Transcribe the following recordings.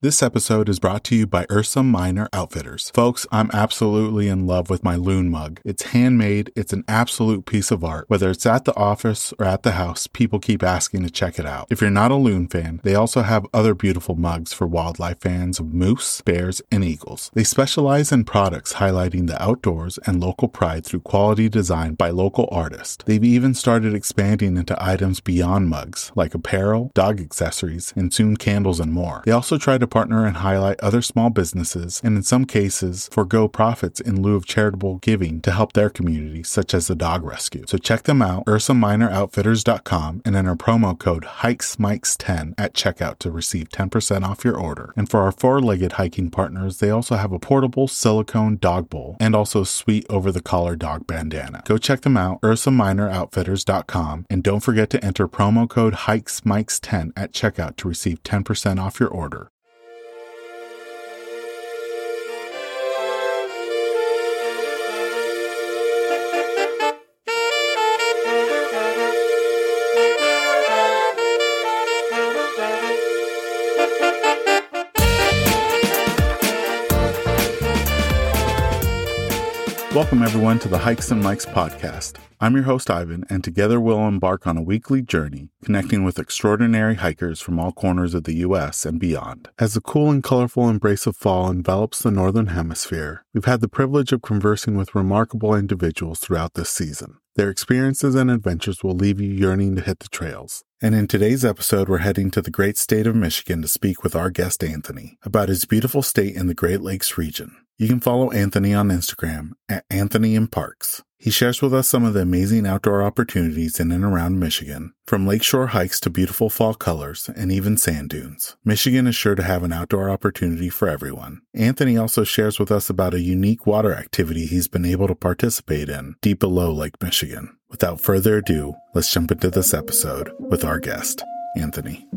This episode is brought to you by Ursa Minor Outfitters. Folks, I'm absolutely in love with my Loon mug. It's handmade, it's an absolute piece of art. Whether it's at the office or at the house, people keep asking to check it out. If you're not a Loon fan, they also have other beautiful mugs for wildlife fans of moose, bears, and eagles. They specialize in products highlighting the outdoors and local pride through quality design by local artists. They've even started expanding into items beyond mugs, like apparel, dog accessories, and soon candles and more. They also try to partner and highlight other small businesses, and in some cases, forego profits in lieu of charitable giving to help their community, such as the dog rescue. So check them out, UrsaMinorOutfitters.com, and enter promo code HikesMics10 at checkout to receive 10% off your order. And for our four-legged hiking partners, they also have a portable silicone dog bowl and also a sweet over-the-collar dog bandana. Go check them out, UrsaMinorOutfitters.com, and don't forget to enter promo code HikesMics10 at checkout to receive 10% off your order. Welcome, everyone, to the Hikes and Mics podcast. I'm your host, Ivan, and together we'll embark on a weekly journey connecting with extraordinary hikers from all corners of the U.S. and beyond. As the cool and colorful embrace of fall envelops the Northern Hemisphere, we've had the privilege of conversing with remarkable individuals throughout this season. Their experiences and adventures will leave you yearning to hit the trails. And in today's episode, we're heading to the great state of Michigan to speak with our guest Anthony about his beautiful state in the Great Lakes region. You can follow Anthony on Instagram at Anthony in Parks. He shares with us some of the amazing outdoor opportunities in and around Michigan, from lakeshore hikes to beautiful fall colors and even sand dunes. Michigan is sure to have an outdoor opportunity for everyone. Anthony also shares with us about a unique water activity he's been able to participate in deep below Lake Michigan. Without further ado, let's jump into this episode with our guest, Anthony.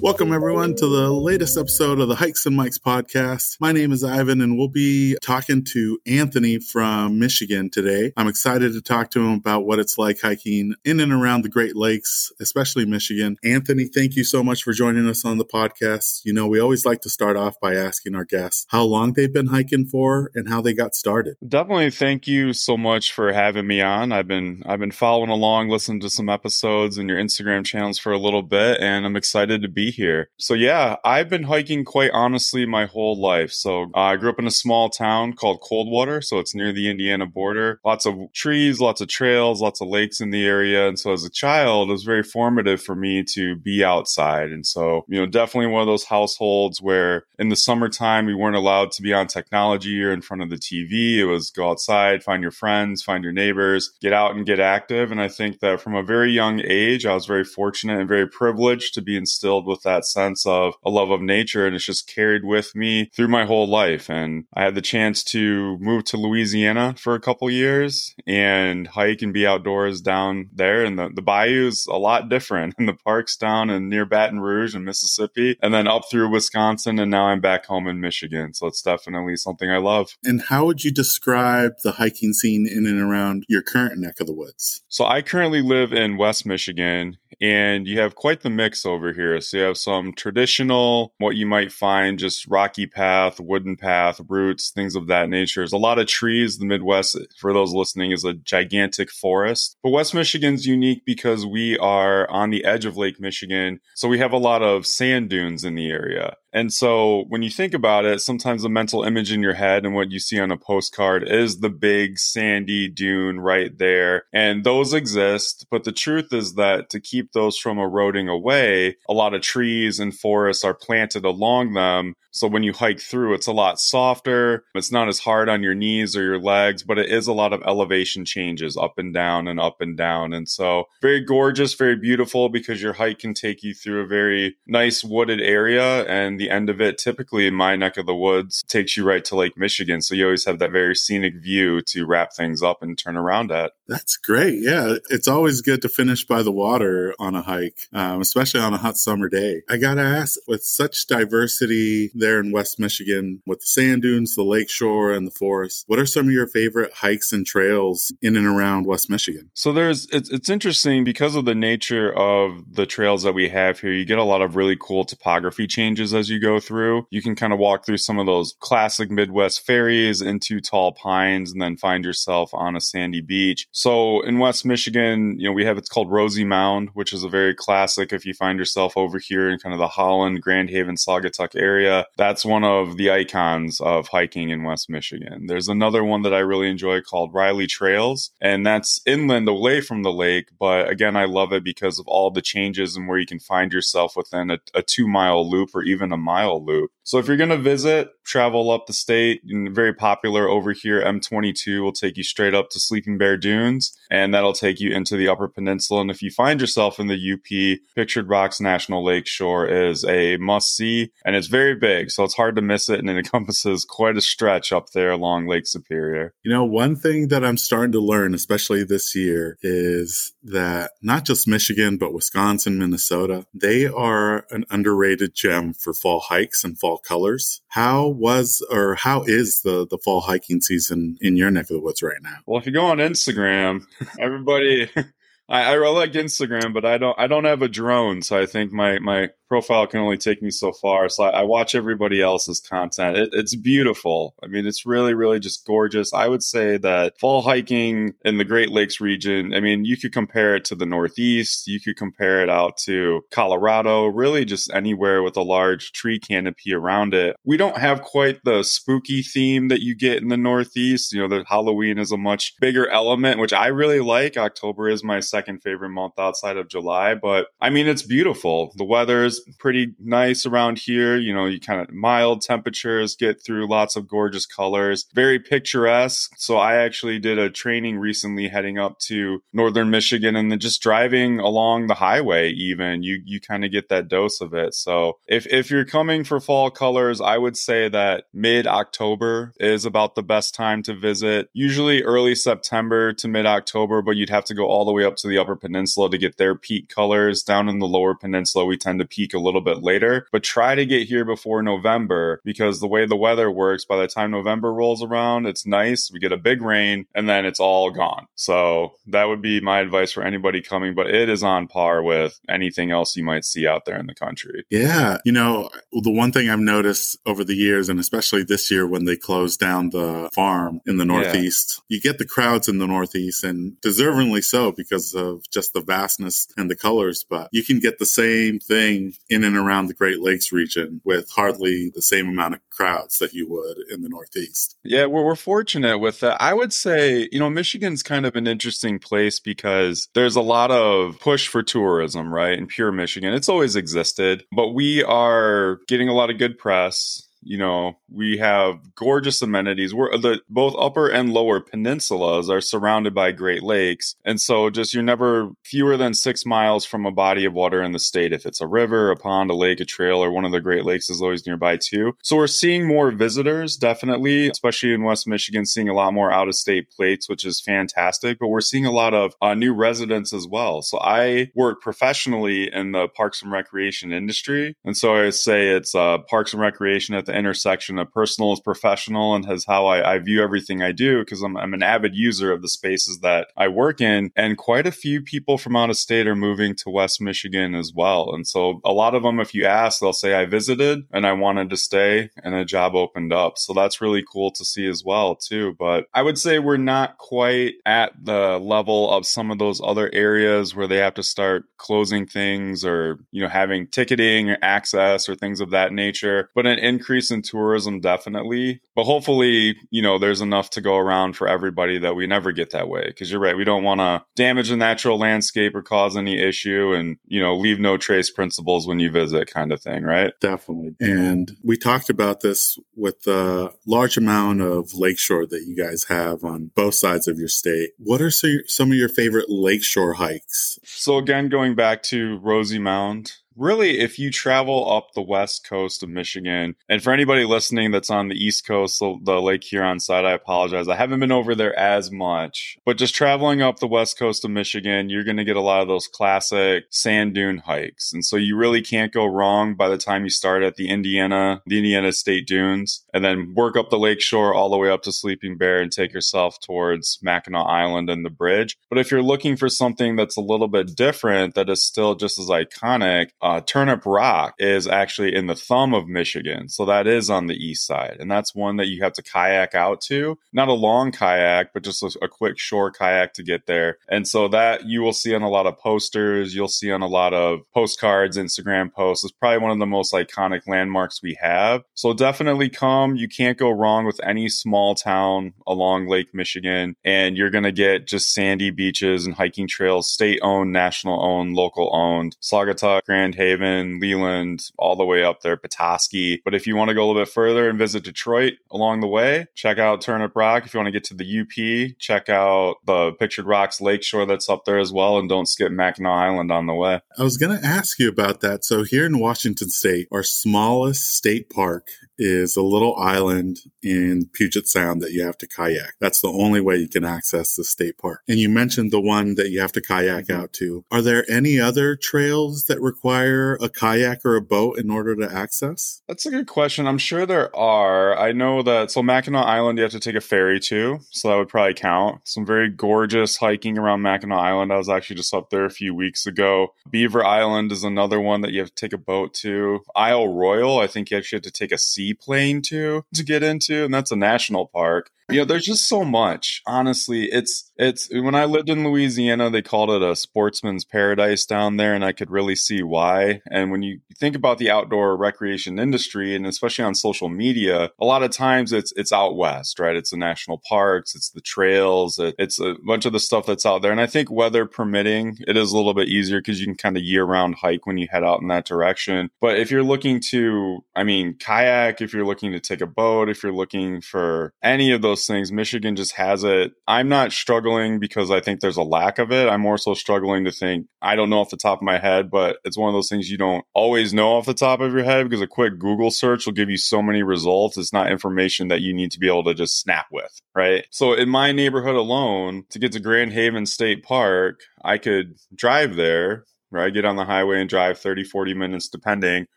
Welcome, everyone, to the latest episode of the Hikes and Mics podcast. My name is Ivan, and we'll be talking to Anthony from Michigan today. I'm excited to talk to him about what it's like hiking in and around the Great Lakes, especially Michigan. Anthony, thank you so much for joining us on the podcast. You know, we always like to start off by asking our guests how long they've been hiking for and how they got started. Definitely, thank you so much for having me on. I've been I've been following along, listening to some episodes and your Instagram channels for a little bit, and I'm excited to be here. So yeah, I've been hiking quite honestly my whole life. So uh, I grew up in a small town called Coldwater, so it's near the Indiana border. Lots of trees, lots of trails, lots of lakes in the area. And so as a child, it was very formative for me to be outside. And so, you know, definitely one of those households where in the summertime we weren't allowed to be on technology or in front of the TV. It was go outside, find your friends, find your neighbors, get out and get active. And I think that from a very young age, I was very fortunate and very privileged to be instilled with that sense of a love of nature. And it's just carried with me through my whole life. And I had the chance to move to Louisiana for a couple years and hike and be outdoors down there. And the, the bayou is a lot different in the parks down and near Baton Rouge and Mississippi, and then up through Wisconsin. And now I'm back home in Michigan. So it's definitely something I love. And how would you describe the hiking scene in and around your current neck of the woods? So I currently live in West Michigan and you have quite the mix over here. So you have some traditional, what you might find just rocky path, wooden path, roots, things of that nature. There's a lot of trees. The Midwest, for those listening, is a gigantic forest. But West Michigan's unique because we are on the edge of Lake Michigan. So we have a lot of sand dunes in the area. And so when you think about it, sometimes the mental image in your head and what you see on a postcard is the big sandy dune right there. And those exist. But the truth is that to keep those from eroding away, a lot of trees and forests are planted along them. So when you hike through, it's a lot softer. It's not as hard on your knees or your legs, but it is a lot of elevation changes up and down and up and down. And so very gorgeous, very beautiful because your hike can take you through a very nice wooded area and the end of it, typically in my neck of the woods, takes you right to Lake Michigan. So you always have that very scenic view to wrap things up and turn around at. That's great. Yeah, it's always good to finish by the water on a hike, um, especially on a hot summer day. I gotta ask, with such diversity there in West Michigan, with the sand dunes, the lakeshore, and the forest, what are some of your favorite hikes and trails in and around West Michigan? So there's it's, it's interesting because of the nature of the trails that we have here. You get a lot of really cool topography changes as you go through. You can kind of walk through some of those classic Midwest ferries into tall pines, and then find yourself on a sandy beach. So in West Michigan, you know, we have it's called Rosy Mound, which is a very classic. If you find yourself over here in kind of the Holland, Grand Haven, Saugatuck area, that's one of the icons of hiking in West Michigan. There's another one that I really enjoy called Riley Trails, and that's inland away from the lake. But again, I love it because of all the changes and where you can find yourself within a, a two mile loop or even a mile loop. So if you're going to visit, travel up the state, very popular over here, M22 will take you straight up to Sleeping Bear Dunes, and that'll take you into the Upper Peninsula. And if you find yourself in the UP, Pictured Rocks National Lake Shore is a must see, and it's very big, so it's hard to miss it, and it encompasses quite a stretch up there along Lake Superior. You know, one thing that I'm starting to learn, especially this year, is that not just Michigan, but Wisconsin, Minnesota, they are an underrated gem for fall hikes and fall fall colors. How was or how is the the fall hiking season in your neck of the woods right now? Well, if you go on Instagram, everybody I, I like Instagram, but I don't I don't have a drone, so I think my my profile can only take me so far. So I, I watch everybody else's content. It, it's beautiful. I mean, it's really, really just gorgeous. I would say that fall hiking in the Great Lakes region, I mean, you could compare it to the Northeast. You could compare it out to Colorado, really just anywhere with a large tree canopy around it. We don't have quite the spooky theme that you get in the Northeast. You know, the Halloween is a much bigger element, which I really like. October is my second favorite month outside of July, but I mean, it's beautiful. The weather is pretty nice around here. You know, you kind of mild temperatures, get through lots of gorgeous colors, very picturesque. So I actually did a training recently heading up to northern Michigan and then just driving along the highway even you you kind of get that dose of it. So if if you're coming for fall colors, I would say that mid October is about the best time to visit. Usually early September to mid October, but you'd have to go all the way up to the upper peninsula to get their peak colors. Down in the lower peninsula, we tend to peak a little bit later, but try to get here before November because the way the weather works, by the time November rolls around, it's nice. We get a big rain and then it's all gone. So that would be my advice for anybody coming, but it is on par with anything else you might see out there in the country. Yeah. You know, the one thing I've noticed over the years, and especially this year when they closed down the farm in the Northeast, yeah. you get the crowds in the Northeast and deservingly so because of just the vastness and the colors, but you can get the same thing in and around the Great Lakes region with hardly the same amount of crowds that you would in the Northeast. Yeah, we're, we're fortunate with that. I would say, you know, Michigan's kind of an interesting place because there's a lot of push for tourism, right? In pure Michigan, it's always existed, but we are getting a lot of good press you know, we have gorgeous amenities. We're the both upper and lower peninsulas are surrounded by Great Lakes. And so just you're never fewer than six miles from a body of water in the state. If it's a river, a pond, a lake, a trail, or one of the Great Lakes is always nearby too. So we're seeing more visitors, definitely, especially in West Michigan, seeing a lot more out of state plates, which is fantastic. But we're seeing a lot of uh, new residents as well. So I work professionally in the parks and recreation industry. And so I say it's uh, parks and recreation at the intersection of personal is professional and has how I, I view everything I do because I'm, I'm an avid user of the spaces that I work in. And quite a few people from out of state are moving to West Michigan as well. And so a lot of them, if you ask, they'll say, I visited and I wanted to stay and a job opened up. So that's really cool to see as well, too. But I would say we're not quite at the level of some of those other areas where they have to start closing things or, you know, having ticketing or access or things of that nature. But an increase increase in tourism, definitely. But hopefully, you know, there's enough to go around for everybody that we never get that way. Cause you're right. We don't want to damage the natural landscape or cause any issue and, you know, leave no trace principles when you visit kind of thing, right? Definitely. And we talked about this with the large amount of lakeshore that you guys have on both sides of your state. What are some of your favorite lakeshore hikes? So again, going back to Rosy Mound, really, if you travel up the west coast of Michigan, and for anybody listening that's on the east coast, the, Lake Huron side, I apologize. I haven't been over there as much, but just traveling up the west coast of Michigan, you're going to get a lot of those classic sand dune hikes. And so you really can't go wrong by the time you start at the Indiana, the Indiana State Dunes, and then work up the lake shore all the way up to Sleeping Bear and take yourself towards Mackinac Island and the bridge. But if you're looking for something that's a little bit different, that is still just as iconic, uh, Turnip Rock is actually in the thumb of Michigan. So that is on the east side. And that's one that you have to kayak out to. Not a long kayak, but just a, a quick shore kayak to get there. And so that you will see on a lot of posters, you'll see on a lot of postcards, Instagram posts. It's probably one of the most iconic landmarks we have. So definitely come. You can't go wrong with any small town along Lake Michigan. And you're going to get just sandy beaches and hiking trails, state owned, national owned, local owned, Saugatuck, Grand Haven, Leland, all the way up there, Petoskey. But if you want to go a little bit further and visit Detroit along the way, check out Turnip Rock. If you want to get to the UP, check out the Pictured Rocks Lakeshore that's up there as well. And don't skip Mackinac Island on the way. I was going to ask you about that. So here in Washington State, our smallest state park is a little island in Puget Sound that you have to kayak. That's the only way you can access the state park. And you mentioned the one that you have to kayak mm-hmm. out to. Are there any other trails that require a kayak or a boat in order to access? That's a good question. I'm sure there are. I know that so Mackinac Island you have to take a ferry to, so that would probably count. Some very gorgeous hiking around Mackinac Island. I was actually just up there a few weeks ago. Beaver Island is another one that you have to take a boat to. Isle Royale, I think you actually have to take a seaplane to to get into, and that's a national park. You know, there's just so much. Honestly, it's it's when I lived in Louisiana, they called it a sportsman's paradise down there, and I could really see why. And when you think about the outdoor recreation industry, and especially on social media, a lot of times it's it's out west, right? It's the national parks, it's the trails, it, it's a bunch of the stuff that's out there. And I think weather permitting, it is a little bit easier because you can kind of year round hike when you head out in that direction. But if you're looking to, I mean, kayak, if you're looking to take a boat, if you're looking for any of those those things. Michigan just has it. I'm not struggling because I think there's a lack of it. I'm more so struggling to think, I don't know off the top of my head, but it's one of those things you don't always know off the top of your head because a quick Google search will give you so many results. It's not information that you need to be able to just snap with, right? So in my neighborhood alone, to get to Grand Haven State Park, I could drive there right? Get on the highway and drive 30, 40 minutes, depending.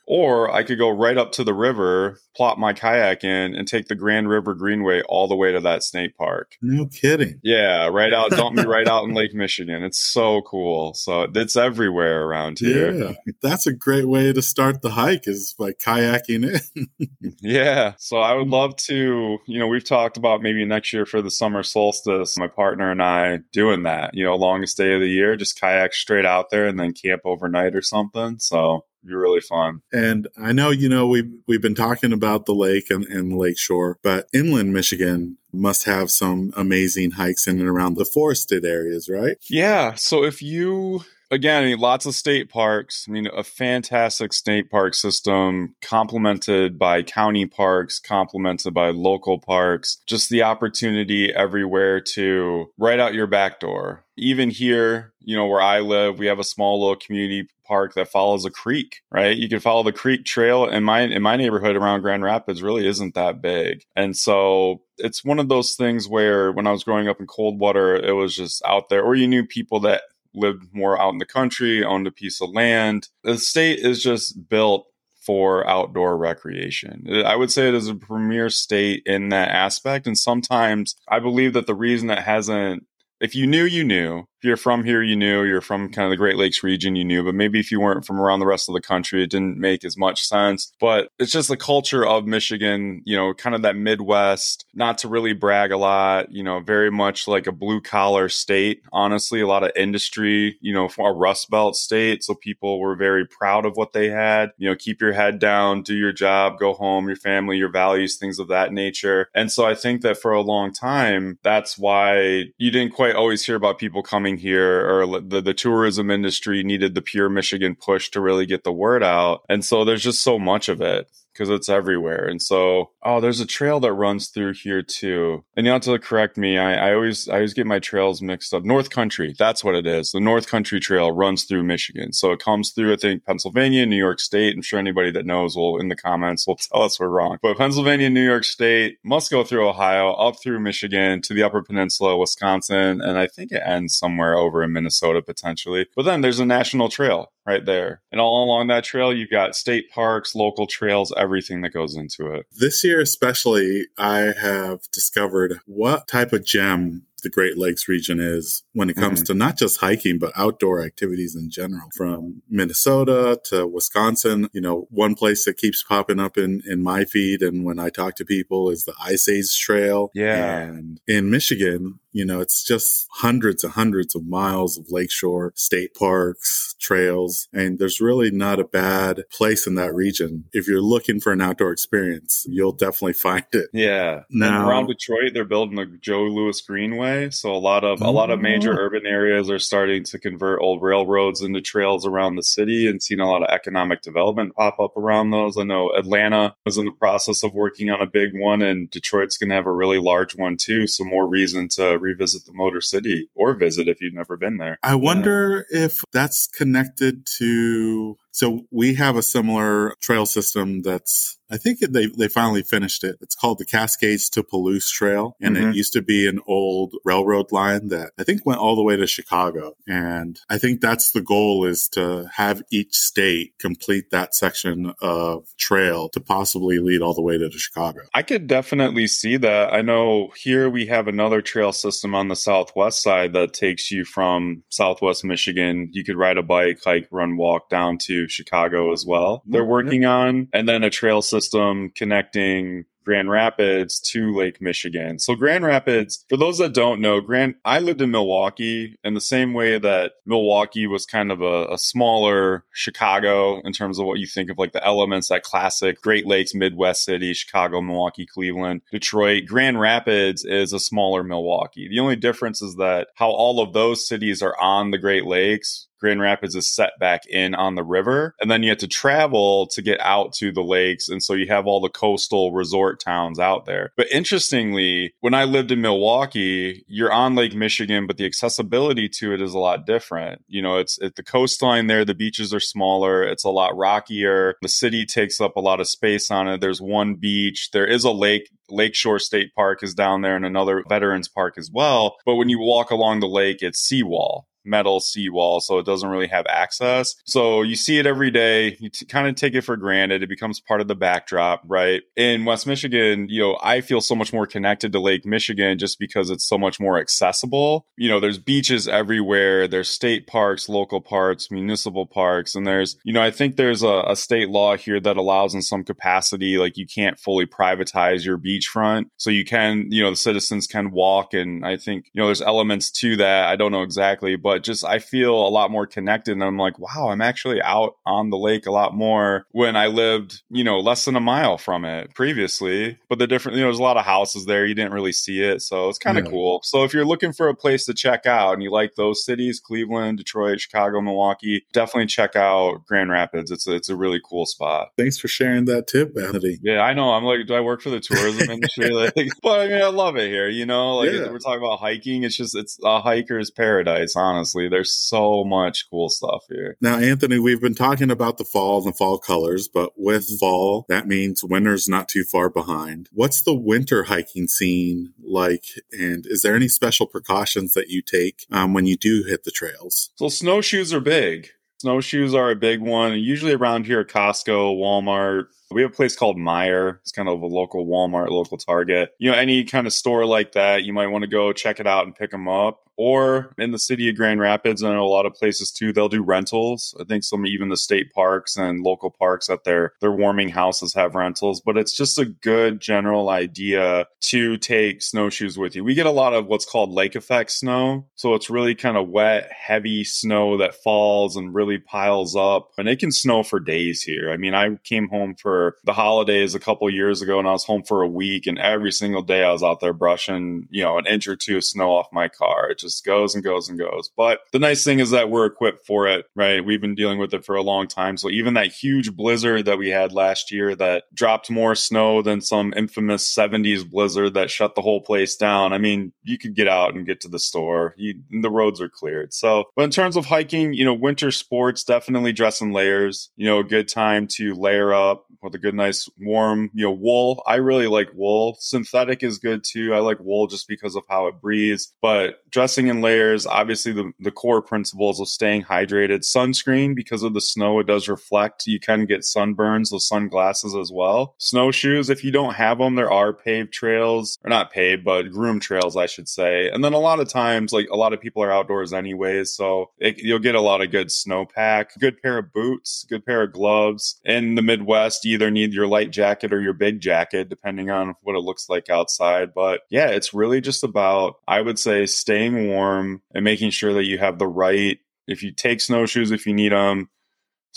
Or I could go right up to the river, plop my kayak in, and take the Grand River Greenway all the way to that snake park. No kidding. Yeah, right out, dump me right out in Lake Michigan. It's so cool. So it's everywhere around here. Yeah, that's a great way to start the hike is by kayaking in. yeah. So I would love to, you know, we've talked about maybe next year for the summer solstice, my partner and I doing that, you know, longest day of the year, just kayak straight out there and then camp overnight or something. So be really fun. And I know, you know, we've, we've been talking about the lake and, and the lake shore, but inland Michigan must have some amazing hikes in and around the forested areas, right? Yeah. So if you again, I mean, lots of state parks. I mean, a fantastic state park system complemented by county parks, complemented by local parks. Just the opportunity everywhere to right out your back door. Even here, you know, where I live, we have a small little community park that follows a creek, right? You can follow the creek trail in my in my neighborhood around Grand Rapids really isn't that big. And so it's one of those things where when I was growing up in Coldwater, it was just out there or you knew people that lived more out in the country, owned a piece of land. The state is just built for outdoor recreation. I would say it is a premier state in that aspect. And sometimes I believe that the reason that hasn't, if you knew, you knew, if you're from here, you knew you're from kind of the Great Lakes region, you knew, but maybe if you weren't from around the rest of the country, it didn't make as much sense. But it's just the culture of Michigan, you know, kind of that Midwest, not to really brag a lot, you know, very much like a blue collar state. Honestly, a lot of industry, you know, a Rust Belt state. So people were very proud of what they had, you know, keep your head down, do your job, go home, your family, your values, things of that nature. And so I think that for a long time, that's why you didn't quite always hear about people coming coming here or the, the tourism industry needed the pure Michigan push to really get the word out. And so there's just so much of it because it's everywhere. And so, oh, there's a trail that runs through here too. And you have to correct me. I, I always, I always get my trails mixed up. North Country, that's what it is. The North Country Trail runs through Michigan. So it comes through, I think, Pennsylvania, New York State. I'm sure anybody that knows will in the comments will tell us we're wrong. But Pennsylvania, New York State must go through Ohio, up through Michigan to the Upper Peninsula, Wisconsin, and I think it ends somewhere over in Minnesota potentially. But then there's a national trail right there. And all along that trail, you've got state parks, local trails, everything that goes into it. This year, especially, I have discovered what type of gem the Great Lakes region is when it comes mm-hmm. to not just hiking, but outdoor activities in general. From Minnesota to Wisconsin, you know, one place that keeps popping up in, in my feed and when I talk to people is the Ice Age Trail. Yeah. And in Michigan, you know, it's just hundreds and hundreds of miles of lakeshore, state parks, trails, and there's really not a bad place in that region. If you're looking for an outdoor experience, you'll definitely find it. Yeah. Now, and around Detroit, they're building the Joe Louis Greenway, so a lot of a lot of major oh. urban areas are starting to convert old railroads into trails around the city, and seeing a lot of economic development pop up around those. I know Atlanta was in the process of working on a big one, and Detroit's going to have a really large one too. So more reason to revisit the Motor City or visit if you've never been there. I wonder yeah. if that's connected to so we have a similar trail system that's, I think they, they finally finished it. It's called the Cascades to Palouse Trail. And mm-hmm. it used to be an old railroad line that I think went all the way to Chicago. And I think that's the goal is to have each state complete that section of trail to possibly lead all the way to Chicago. I could definitely see that. I know here we have another trail system on the southwest side that takes you from southwest Michigan. You could ride a bike, hike, run, walk down to Chicago as well. Oh, They're working on, and then a trail system connecting Grand Rapids to Lake Michigan. So Grand Rapids, for those that don't know, Grand I lived in Milwaukee in the same way that Milwaukee was kind of a, a, smaller Chicago in terms of what you think of like the elements, that classic Great Lakes Midwest city, Chicago, Milwaukee, Cleveland, Detroit. Grand Rapids is a smaller Milwaukee. The only difference is that how all of those cities are on the Great Lakes Grand Rapids is set back in on the river. And then you have to travel to get out to the lakes. And so you have all the coastal resort towns out there. But interestingly, when I lived in Milwaukee, you're on Lake Michigan, but the accessibility to it is a lot different. You know, it's at the coastline there, the beaches are smaller, it's a lot rockier. The city takes up a lot of space on it. There's one beach, there is a lake Lakeshore State Park is down there and another Veterans Park as well. But when you walk along the lake, it's seawall metal seawall, so it doesn't really have access. So you see it every day. You t- kind of take it for granted. It becomes part of the backdrop, right? In West Michigan, you know, I feel so much more connected to Lake Michigan just because it's so much more accessible. You know, there's beaches everywhere. There's state parks, local parks, municipal parks, and there's, you know, I think there's a, a state law here that allows in some capacity, like you can't fully privatize your beachfront. So you can, you know, the citizens can walk, and I think, you know, there's elements to that. I don't know exactly, but but just I feel a lot more connected. And I'm like, wow, I'm actually out on the lake a lot more when I lived, you know, less than a mile from it previously. But the different, you know, there's a lot of houses there. You didn't really see it. So it's kind of yeah. cool. So if you're looking for a place to check out and you like those cities, Cleveland, Detroit, Chicago, Milwaukee, definitely check out Grand Rapids. It's a, it's a really cool spot. Thanks for sharing that tip, Anthony. Yeah, I know. I'm like, do I work for the tourism industry? like, but I mean, I love it here. You know, like yeah. we're talking about hiking. It's just, it's a hiker's paradise, honestly honestly. There's so much cool stuff here. Now, Anthony, we've been talking about the fall and the fall colors, but with fall, that means winter's not too far behind. What's the winter hiking scene like? And is there any special precautions that you take um, when you do hit the trails? So, snowshoes are big. Snowshoes are a big one. Usually around here, Costco, Walmart, we have a place called Meijer. It's kind of a local Walmart, local Target. You know, any kind of store like that, you might want to go check it out and pick them up. Or in the city of Grand Rapids, and a lot of places too, they'll do rentals. I think some even the state parks and local parks at their their warming houses have rentals. But it's just a good general idea to take snowshoes with you. We get a lot of what's called lake effect snow. So it's really kind of wet, heavy snow that falls and really piles up. And it can snow for days here. I mean, I came home for the holidays a couple years ago and I was home for a week and every single day I was out there brushing, you know, an inch or two of snow off my car. It just goes and goes and goes. But the nice thing is that we're equipped for it, right? We've been dealing with it for a long time. So even that huge blizzard that we had last year that dropped more snow than some infamous 70s blizzard that shut the whole place down. I mean, you could get out and get to the store. You, the roads are cleared. So, but in terms of hiking, you know, winter sports, definitely dress in layers, you know, a good time to layer up with a good, nice, warm, you know, wool. I really like wool. Synthetic is good too. I like wool just because of how it breathes. But dressing in layers, obviously, the, the core principles of staying hydrated. Sunscreen, because of the snow, it does reflect. You can get sunburns, those sunglasses as well. Snowshoes, if you don't have them, there are paved trails, or not paved, but groom trails, I should say. And then a lot of times, like a lot of people are outdoors anyways, so it, you'll get a lot of good snowpack, good pair of boots, good pair of gloves. In the Midwest, you either need your light jacket or your big jacket, depending on what it looks like outside. But yeah, it's really just about, I would say, staying warm and making sure that you have the right if you take snowshoes if you need them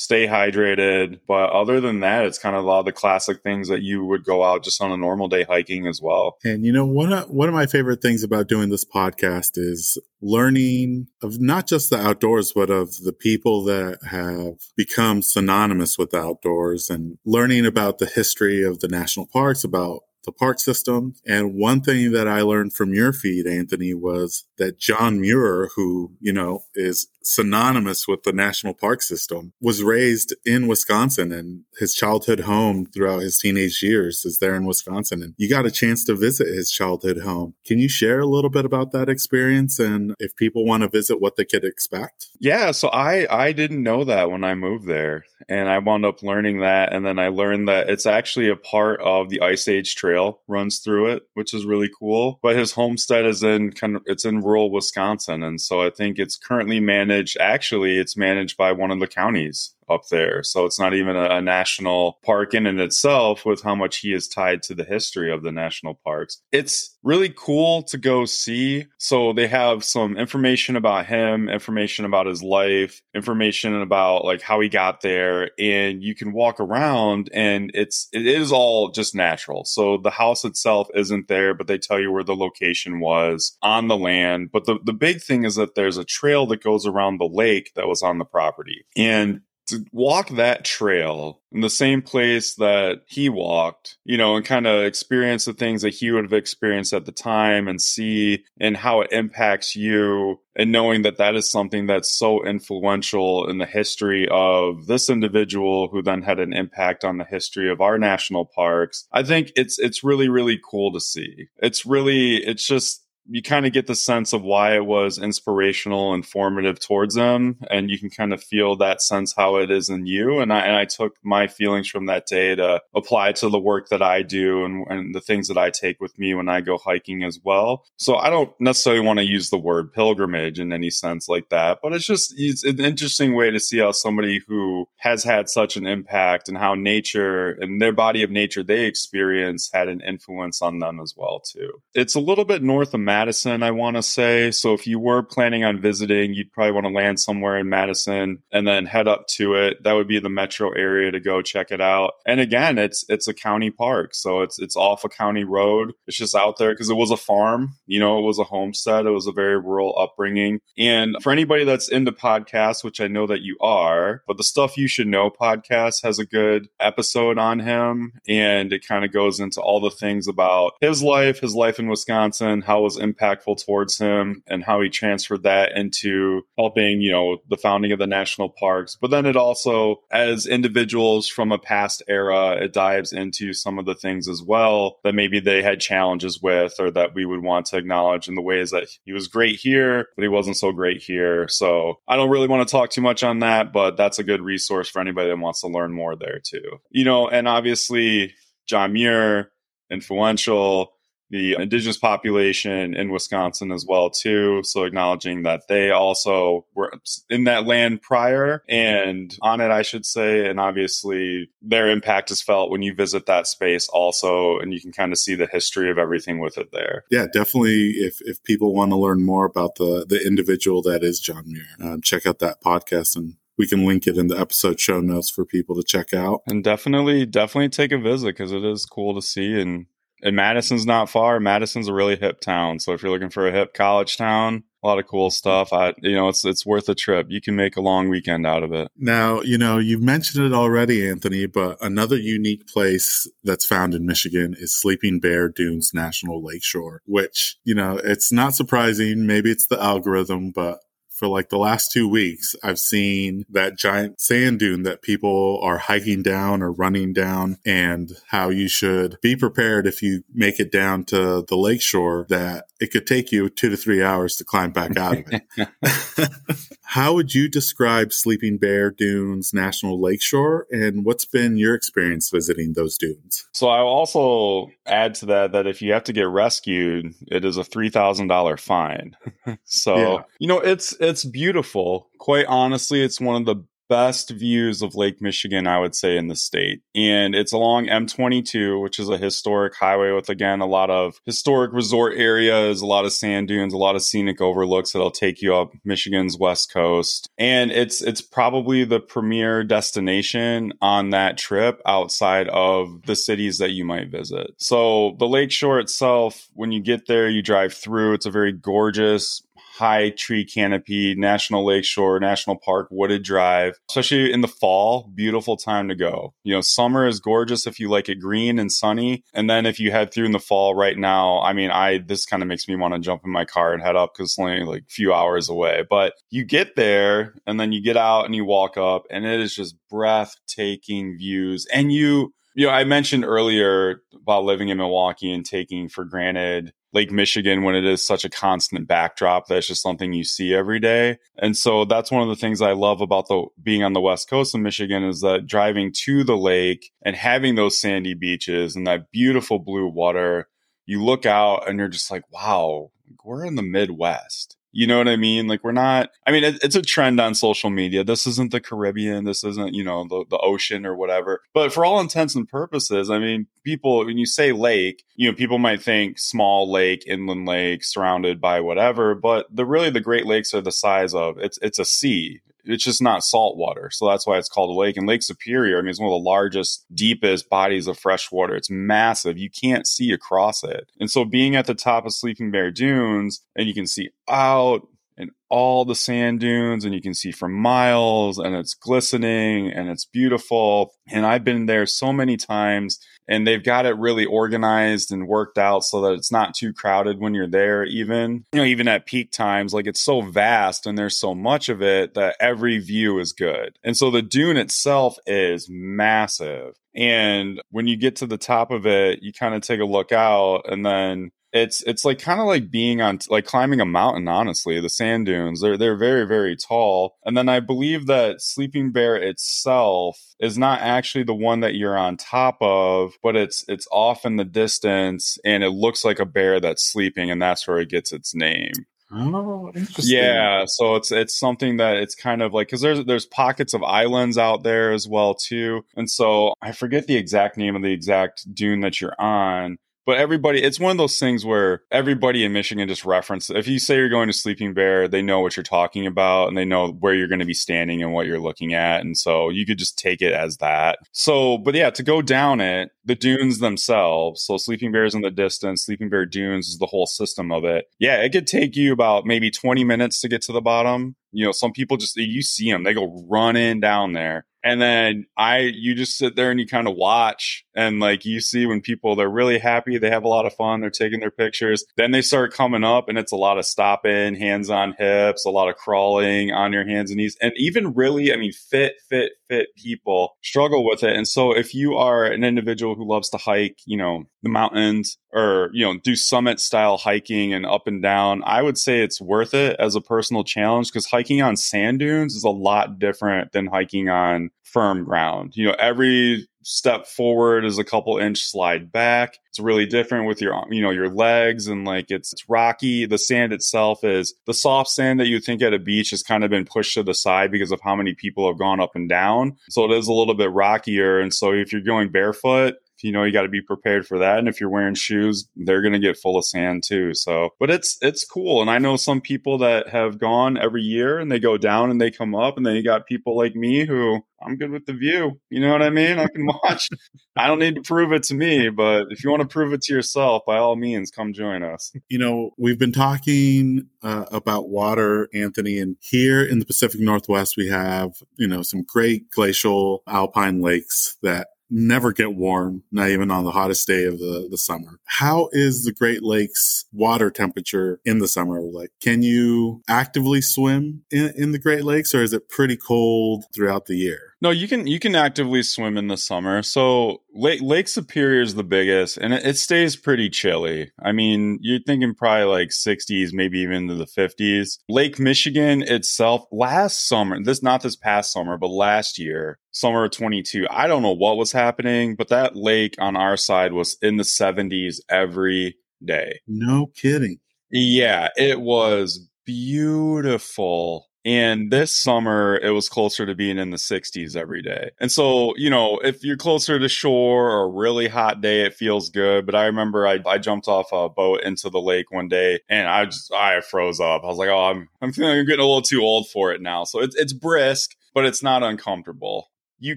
stay hydrated. But other than that, it's kind of a lot of the classic things that you would go out just on a normal day hiking as well. And you know, one of, one of my favorite things about doing this podcast is learning of not just the outdoors, but of the people that have become synonymous with outdoors and learning about the history of the national parks, about the park system. And one thing that I learned from your feed, Anthony, was that John Muir, who, you know, is synonymous with the national park system, was raised in Wisconsin and his childhood home throughout his teenage years is there in Wisconsin. And you got a chance to visit his childhood home. Can you share a little bit about that experience and if people want to visit what they could expect? Yeah, so I I didn't know that when I moved there and I wound up learning that and then I learned that it's actually a part of the Ice Age Trail runs through it, which is really cool. But his homestead is in kind of it's in rural Wisconsin and so I think it's currently managed actually, it's managed by one of the counties up there. So it's not even a, a, national park in and itself with how much he is tied to the history of the national parks. It's really cool to go see. So they have some information about him, information about his life, information about like how he got there and you can walk around and it's it is all just natural. So the house itself isn't there, but they tell you where the location was on the land. But the the big thing is that there's a trail that goes around the lake that was on the property. And to walk that trail in the same place that he walked, you know, and kind of experience the things that he would have experienced at the time and see and how it impacts you and knowing that that is something that's so influential in the history of this individual who then had an impact on the history of our national parks. I think it's it's really really cool to see. It's really it's just you kind of get the sense of why it was inspirational and formative towards them and you can kind of feel that sense how it is in you and i and i took my feelings from that day to apply to the work that i do and, and the things that i take with me when i go hiking as well. So i don't necessarily want to use the word pilgrimage in any sense like that but it's just it's an interesting way to see how somebody who has had such an impact and how nature and their body of nature they experience had an influence on them as well too. It's a little bit north of Madison, I want to say. So if you were planning on visiting, you'd probably want to land somewhere in Madison and then head up to it. That would be the metro area to go check it out. And again, it's it's a county park, so it's it's off a county road. It's just out there because it was a farm. You know, it was a homestead. It was a very rural upbringing. And for anybody that's into podcasts, which I know that you are, but the stuff you should know podcast has a good episode on him, and it kind of goes into all the things about his life, his life in Wisconsin, how was impactful towards him and how he transferred that into helping, you know, the founding of the national parks. But then it also, as individuals from a past era, it dives into some of the things as well that maybe they had challenges with or that we would want to acknowledge in the ways that he was great here, but he wasn't so great here. So I don't really want to talk too much on that, but that's a good resource for anybody that wants to learn more there too. You know, and obviously John Muir, influential the indigenous population in Wisconsin as well too. So acknowledging that they also were in that land prior and on it, I should say. And obviously their impact is felt when you visit that space also, and you can kind of see the history of everything with it there. Yeah, definitely. If, if people want to learn more about the, the individual that is John Muir, um, check out that podcast and we can link it in the episode show notes for people to check out. And definitely, definitely take a visit because it is cool to see. And and Madison's not far. Madison's a really hip town. So if you're looking for a hip college town, a lot of cool stuff. I, you know, it's it's worth a trip. You can make a long weekend out of it. Now, you know, you've mentioned it already, Anthony, but another unique place that's found in Michigan is Sleeping Bear Dunes National Lakeshore, which, you know, it's not surprising. Maybe it's the algorithm, but for like the last two weeks, I've seen that giant sand dune that people are hiking down or running down and how you should be prepared if you make it down to the lakeshore that it could take you two to three hours to climb back out of it. how would you describe Sleeping Bear Dunes National Lakeshore and what's been your experience visiting those dunes? So I'll also add to that that if you have to get rescued, it is a $3,000 fine. so, yeah. you know, it's, it's beautiful. Quite honestly, it's one of the best views of Lake Michigan, I would say, in the state. And it's along M22, which is a historic highway with, again, a lot of historic resort areas, a lot of sand dunes, a lot of scenic overlooks that'll take you up Michigan's west coast. And it's it's probably the premier destination on that trip outside of the cities that you might visit. So the lakeshore itself, when you get there, you drive through, it's a very gorgeous high tree canopy, National Lakeshore, National Park, Wooded Drive, especially in the fall, beautiful time to go. You know, summer is gorgeous if you like it green and sunny. And then if you head through in the fall right now, I mean, I, this kind of makes me want to jump in my car and head up because it's only like a few hours away. But you get there and then you get out and you walk up and it is just breathtaking views. And you, you know, I mentioned earlier about living in Milwaukee and taking for granted Lake Michigan when it is such a constant backdrop that's just something you see every day. And so that's one of the things I love about the being on the west coast of Michigan is that driving to the lake and having those sandy beaches and that beautiful blue water, you look out and you're just like, wow, we're in the Midwest. You know what I mean? Like we're not, I mean, it, it's a trend on social media. This isn't the Caribbean. This isn't, you know, the, the ocean or whatever. But for all intents and purposes, I mean, people, when you say lake, you know, people might think small lake, inland lake, surrounded by whatever. But the really the Great Lakes are the size of it's, it's a sea it's just not salt water. So that's why it's called a lake. And Lake Superior, I mean, it's one of the largest, deepest bodies of fresh water. It's massive. You can't see across it. And so being at the top of Sleeping Bear Dunes and you can see out and all the sand dunes and you can see for miles and it's glistening and it's beautiful. And I've been there so many times and they've got it really organized and worked out so that it's not too crowded when you're there even. You know even at peak times like it's so vast and there's so much of it that every view is good. And so the dune itself is massive. And when you get to the top of it you kind of take a look out and then it's it's like kind of like being on like climbing a mountain honestly the sand dunes they're they're very very tall. And then i believe that sleeping bear itself is not actually the one that you're on top of but it's it's off in the distance and it looks like a bear that's sleeping and that's where it gets its name. Oh, interesting. Yeah, so it's it's something that it's kind of like because there's there's pockets of islands out there as well too, and so I forget the exact name of the exact dune that you're on, but everybody, it's one of those things where everybody in Michigan just reference. If you say you're going to Sleeping Bear, they know what you're talking about and they know where you're going to be standing and what you're looking at. And so you could just take it as that. So, but yeah, to go down it, the dunes themselves. So Sleeping Bear's in the distance, Sleeping Bear Dunes is the whole system of it. Yeah, it could take you about maybe 20 minutes to get to the bottom. You know, some people just, you see them, they go running down there and then I, you just sit there and you kind of watch and like you see when people, they're really happy. They have a lot of fun. They're taking their pictures. Then they start coming up and it's a lot of stopping, hands on hips, a lot of crawling on your hands and knees. And even really, I mean, fit, fit, fit people struggle with it. And so if you are an individual who loves to hike, you know, the mountains or, you know, do summit style hiking and up and down, I would say it's worth it as a personal challenge because hiking on sand dunes is a lot different than hiking on firm ground. You know, every step forward is a couple inch slide back. It's really different with your, you know, your legs and like it's, it's rocky. The sand itself is the soft sand that you think at a beach has kind of been pushed to the side because of how many people have gone up and down. So it is a little bit rockier. And so if you're going barefoot, you know, you got to be prepared for that. And if you're wearing shoes, they're going to get full of sand too. So, but it's, it's cool. And I know some people that have gone every year and they go down and they come up and then you got people like me who I'm good with the view. You know what I mean? I can watch. I don't need to prove it to me, but if you want to prove it to yourself, by all means, come join us. You know, we've been talking uh, about water, Anthony, and here in the Pacific Northwest, we have, you know, some great glacial alpine lakes that never get warm, not even on the hottest day of the, the summer. How is the Great Lakes water temperature in the summer? Like, can you actively swim in, in the Great Lakes or is it pretty cold throughout the year? No, you can you can actively swim in the summer. So Lake Lake Superior is the biggest, and it, it, stays pretty chilly. I mean, you're thinking probably like 60s, maybe even into the 50s. Lake Michigan itself, last summer, this not this past summer, but last year, summer of 22. I don't know what was happening, but that lake on our side was in the 70s every day. No kidding. Yeah, it was beautiful and this summer, it was closer to being in the 60s every day. And so, you know, if you're closer to shore or a really hot day, it feels good. But I remember I, I jumped off a boat into the lake one day and I just, I froze up. I was like, oh, I'm, I'm feeling I'm getting a little too old for it now. So it's, it's brisk, but it's not uncomfortable you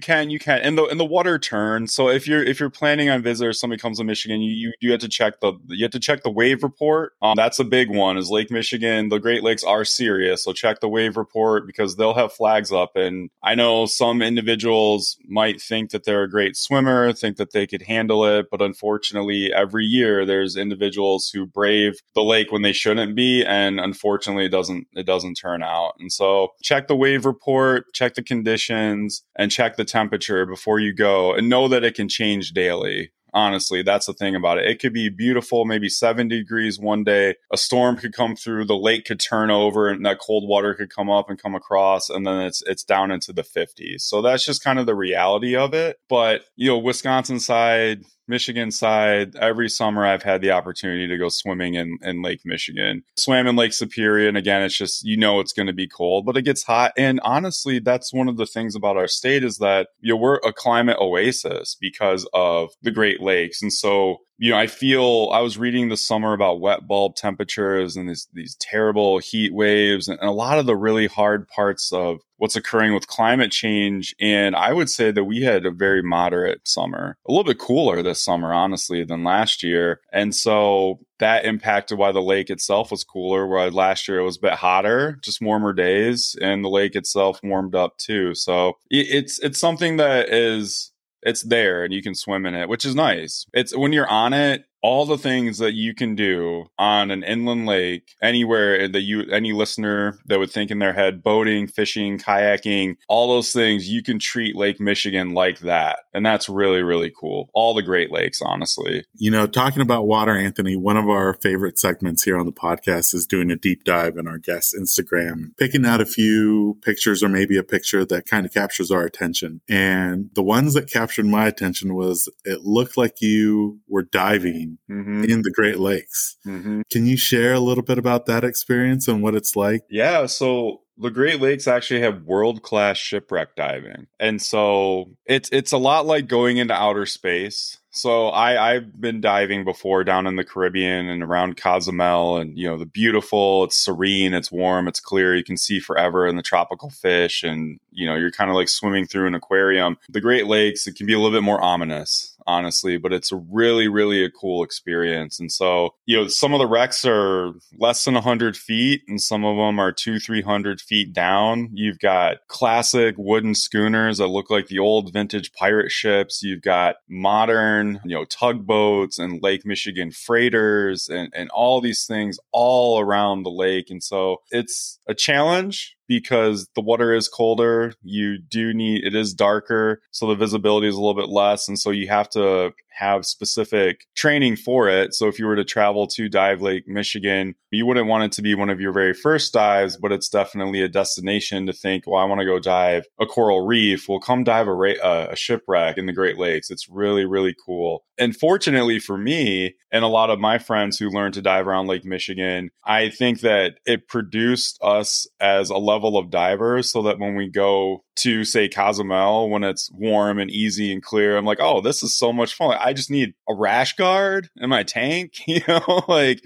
can you can and the and the water turns. So if you're if you're planning on visit or somebody comes to michigan you you, you have to check the you have to check the wave report. Um, that's a big one is lake michigan the great lakes are serious. So check the wave report because they'll have flags up. And i know some individuals might think that they're a great swimmer think that they could handle it. But unfortunately every year there's individuals who brave the lake when they shouldn't be. And unfortunately it doesn't it doesn't turn out. And so check the wave report check the conditions and check the temperature before you go and know that it can change daily. Honestly, that's the thing about it. It could be beautiful, maybe 70 degrees one day. A storm could come through, the lake could turn over, and that cold water could come up and come across, and then it's it's down into the 50s. So that's just kind of the reality of it. But you know, Wisconsin side, Michigan side, every summer I've had the opportunity to go swimming in, in Lake Michigan. Swam in Lake Superior, and again, it's just you know it's going to be cold, but it gets hot. And honestly, that's one of the things about our state is that you know we're a climate oasis because of the Great Lakes, and so you know, I feel I was reading this summer about wet bulb temperatures and these these terrible heat waves and, and, a lot of the really hard parts of what's occurring with climate change. And I would say that we had a very moderate summer, a little bit cooler this summer, honestly, than last year. And so that impacted why the lake itself was cooler, where last year it was a bit hotter, just warmer days, and the lake itself warmed up too. So it's it's something that is it's there and you can swim in it, which is nice. It's when you're on it, all the things that you can do on an inland lake anywhere that you any listener that would think in their head boating fishing kayaking all those things you can treat lake michigan like that. And that's really really cool. All the great lakes honestly. You know talking about water anthony one of our favorite segments here on the podcast is doing a deep dive in our guest instagram picking out a few pictures or maybe a picture that kind of captures our attention. And the ones that captured my attention was it looked like you were diving mm-hmm. in the Great Lakes. Mm-hmm. Can you share a little bit about that experience and what it's like? Yeah. So the Great Lakes actually have world class shipwreck diving. And so it's it's a lot like going into outer space. So I, I've been diving before down in the Caribbean and around Cozumel and you know the beautiful, it's serene, it's warm, it's clear, you can see forever and the tropical fish and you know, you're kind of like swimming through an aquarium. The Great Lakes, it can be a little bit more ominous honestly, but it's a really, really a cool experience. And so, you know, some of the wrecks are less than 100 feet, and some of them are two, 300 feet down. You've got classic wooden schooners that look like the old vintage pirate ships. You've got modern, you know, tugboats and Lake Michigan freighters and, and all these things all around the lake. And so it's a challenge because the water is colder. You do need, it is darker. So the visibility is a little bit less. And so you have to have specific training for it. So if you were to travel to Dive Lake, Michigan, you wouldn't want it to be one of your very first dives, but it's definitely a destination to think, well, I want to go dive a coral reef. Well, come dive a, ra- a shipwreck in the Great Lakes. It's really, really cool. And fortunately for me and a lot of my friends who learned to dive around Lake Michigan, I think that it produced us as a level of divers so that when we go to say Cozumel when it's warm and easy and clear, I'm like, oh, this is so much fun. I just need a rash guard in my tank, you know, like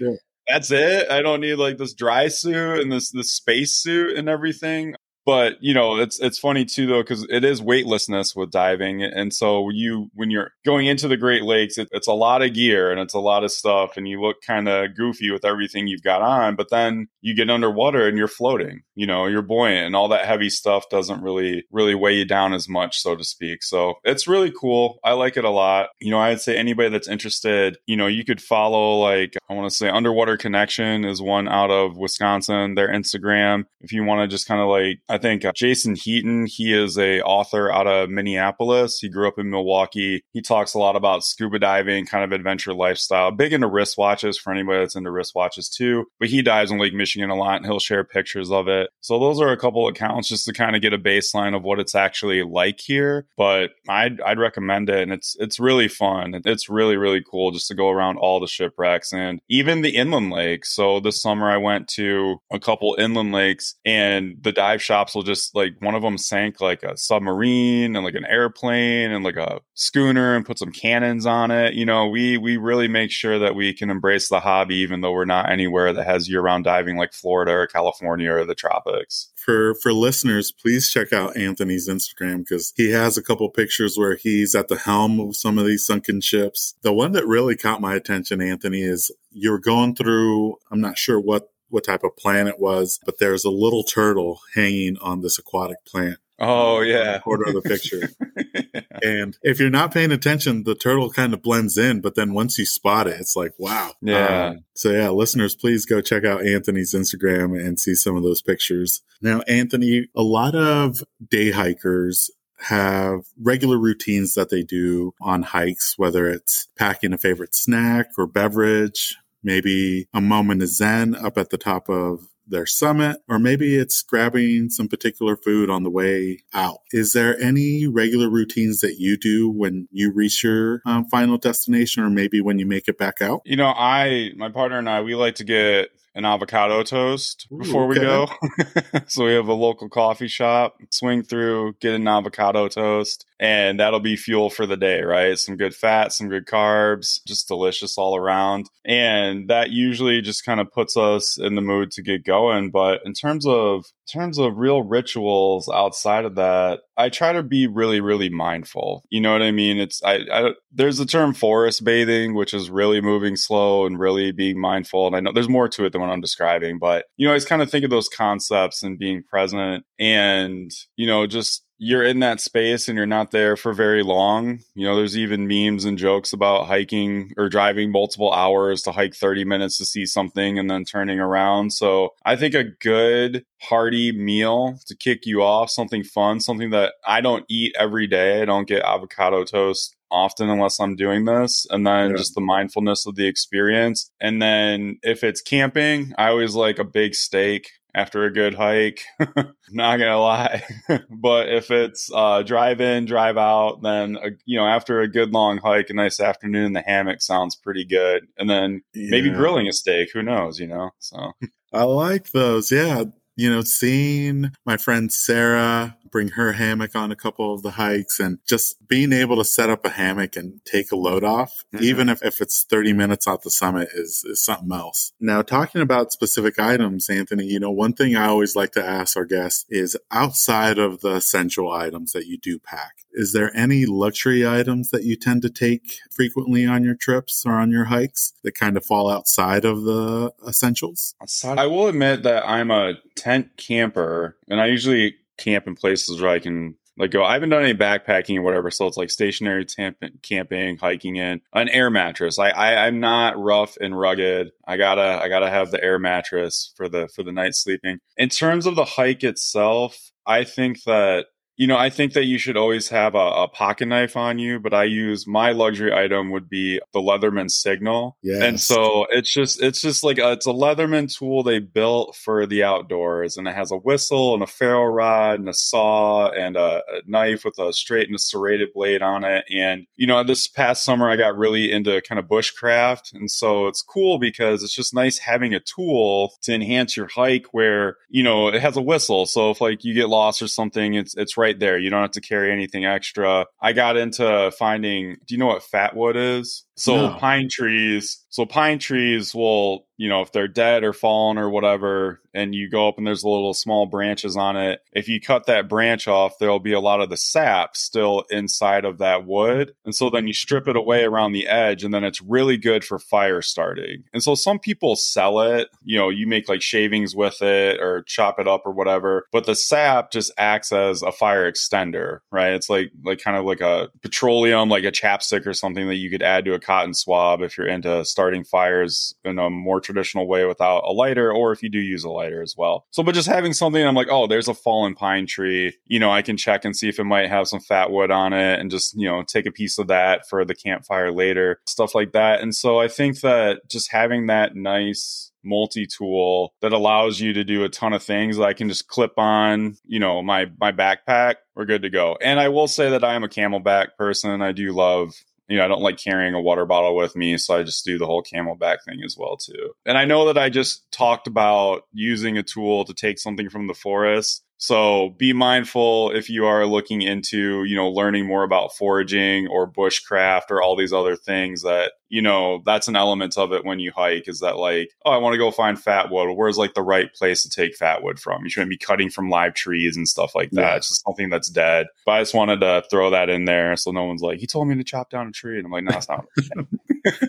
that's it. I don't need like this dry suit and this this space suit and everything but you know it's it's funny too though because it is weightlessness with diving. And so you when you're going into the great lakes it, it's a lot of gear and it's a lot of stuff and you look kind of goofy with everything you've got on but then you get underwater and you're floating you know you're buoyant and all that heavy stuff doesn't really really weigh you down as much so to speak. So it's really cool. I like it a lot. You know i'd say anybody that's interested you know you could follow like i want to say underwater connection is one out of wisconsin their instagram. If you want to just kind of like I think uh, Jason Heaton, he is a author out of Minneapolis. He grew up in Milwaukee. He talks a lot about scuba diving, kind of adventure lifestyle, big into wristwatches for anybody that's into wristwatches too. But he dives in Lake Michigan a lot and he'll share pictures of it. So those are a couple accounts just to kind of get a baseline of what it's actually like here. But I'd, I'd recommend it. And it's, it's really fun. It's really, really cool just to go around all the shipwrecks and even the inland lakes. So this summer I went to a couple inland lakes and the dive shop shops will just like one of them sank like a submarine and like an airplane and like a schooner and put some cannons on it. You know, we we really make sure that we can embrace the hobby even though we're not anywhere that has year-round diving like Florida or California or the tropics. For for listeners, please check out Anthony's Instagram because he has a couple pictures where he's at the helm of some of these sunken ships. The one that really caught my attention, Anthony, is you're going through, I'm not sure what what type of plant it was, but there's a little turtle hanging on this aquatic plant. Oh yeah, quarter of the picture. yeah. And if you're not paying attention, the turtle kind of blends in. But then once you spot it, it's like wow. Yeah. Um, so yeah, listeners, please go check out Anthony's Instagram and see some of those pictures. Now, Anthony, a lot of day hikers have regular routines that they do on hikes, whether it's packing a favorite snack or beverage, maybe a moment of zen up at the top of their summit, or maybe it's grabbing some particular food on the way out. Is there any regular routines that you do when you reach your um, final destination, or maybe when you make it back out? You know, I, my partner and I, we like to get an avocado toast before Ooh, okay. we go. so we have a local coffee shop, swing through, get an avocado toast, and that'll be fuel for the day, right? Some good fat, some good carbs, just delicious all around. And that usually just kind of puts us in the mood to get going. But in terms of terms of real rituals outside of that, I try to be really, really mindful. You know what I mean? It's I, I there's the term forest bathing, which is really moving slow and really being mindful. And I know there's more to it than what I'm describing, but you know, I just kind of think of those concepts and being present and, you know, just you're in that space and you're not there for very long. You know, there's even memes and jokes about hiking or driving multiple hours to hike 30 minutes to see something and then turning around. So I think a good hearty meal to kick you off, something fun, something that I don't eat every day. I don't get avocado toast often unless I'm doing this. And then yeah. just the mindfulness of the experience. And then if it's camping, I always like a big steak after a good hike. Not gonna lie, but if it's uh, drive in, drive out, then uh, you know after a good long hike, a nice afternoon in the hammock sounds pretty good. And then yeah. maybe grilling a steak. Who knows? You know. So I like those. Yeah, you know, seeing my friend Sarah bring her hammock on a couple of the hikes and just being able to set up a hammock and take a load off, mm-hmm. even if, if it's 30 minutes off the summit is, is something else. Now, talking about specific items, Anthony, you know, one thing I always like to ask our guests is outside of the essential items that you do pack, is there any luxury items that you tend to take frequently on your trips or on your hikes that kind of fall outside of the essentials? I will admit that I'm a tent camper and I usually camp in places where I can like go. I haven't done any backpacking or whatever, so it's like stationary temp- camping, hiking in an air mattress. I, I I'm not rough and rugged. I gotta I gotta have the air mattress for the for the night sleeping. In terms of the hike itself, I think that you know, I think that you should always have a, a, pocket knife on you, but I use my luxury item would be the Leatherman Signal. Yes. And so it's just, it's just like, a, it's a Leatherman tool they built for the outdoors and it has a whistle and a ferro rod and a saw and a, a knife with a straight and a serrated blade on it. And, you know, this past summer I got really into kind of bushcraft. And so it's cool because it's just nice having a tool to enhance your hike where, you know, it has a whistle. So if like you get lost or something, it's, it's right right there. You don't have to carry anything extra. I got into finding, do you know what fat wood is? So No. pine trees, so pine trees will, you know, if they're dead or fallen or whatever, and you go up and there's a little small branches on it, if you cut that branch off, there'll be a lot of the sap still inside of that wood. And so then you strip it away around the edge, and then it's really good for fire starting. And so some people sell it, you know, you make like shavings with it or chop it up or whatever, but the sap just acts as a fire extender, right? It's like like kind of like a petroleum, like a chapstick or something that you could add to a cotton swab if you're into starting fires in a more traditional way without a lighter, or if you do use a lighter as well. So, but just having something, I'm like, oh, there's a fallen pine tree. You know, I can check and see if it might have some fat wood on it and just, you know, take a piece of that for the campfire later, stuff like that. And so I think that just having that nice multi tool that allows you to do a ton of things I can just clip on, you know, my my backpack, we're good to go. And I will say that I am a CamelBak person. I do love you know, I don't like carrying a water bottle with me, so I just do the whole CamelBak thing as well too. And I know that I just talked about using a tool to take something from the forest. So be mindful if you are looking into, you know, learning more about foraging or bushcraft or all these other things that, you know, that's an element of it when you hike is that like, oh, I want to go find fat wood. Where's like the right place to take fat wood from? You shouldn't be cutting from live trees and stuff like that. Yeah. It's just something that's dead. But I just wanted to throw that in there so no one's like, he told me to chop down a tree. And I'm like, no, it's not.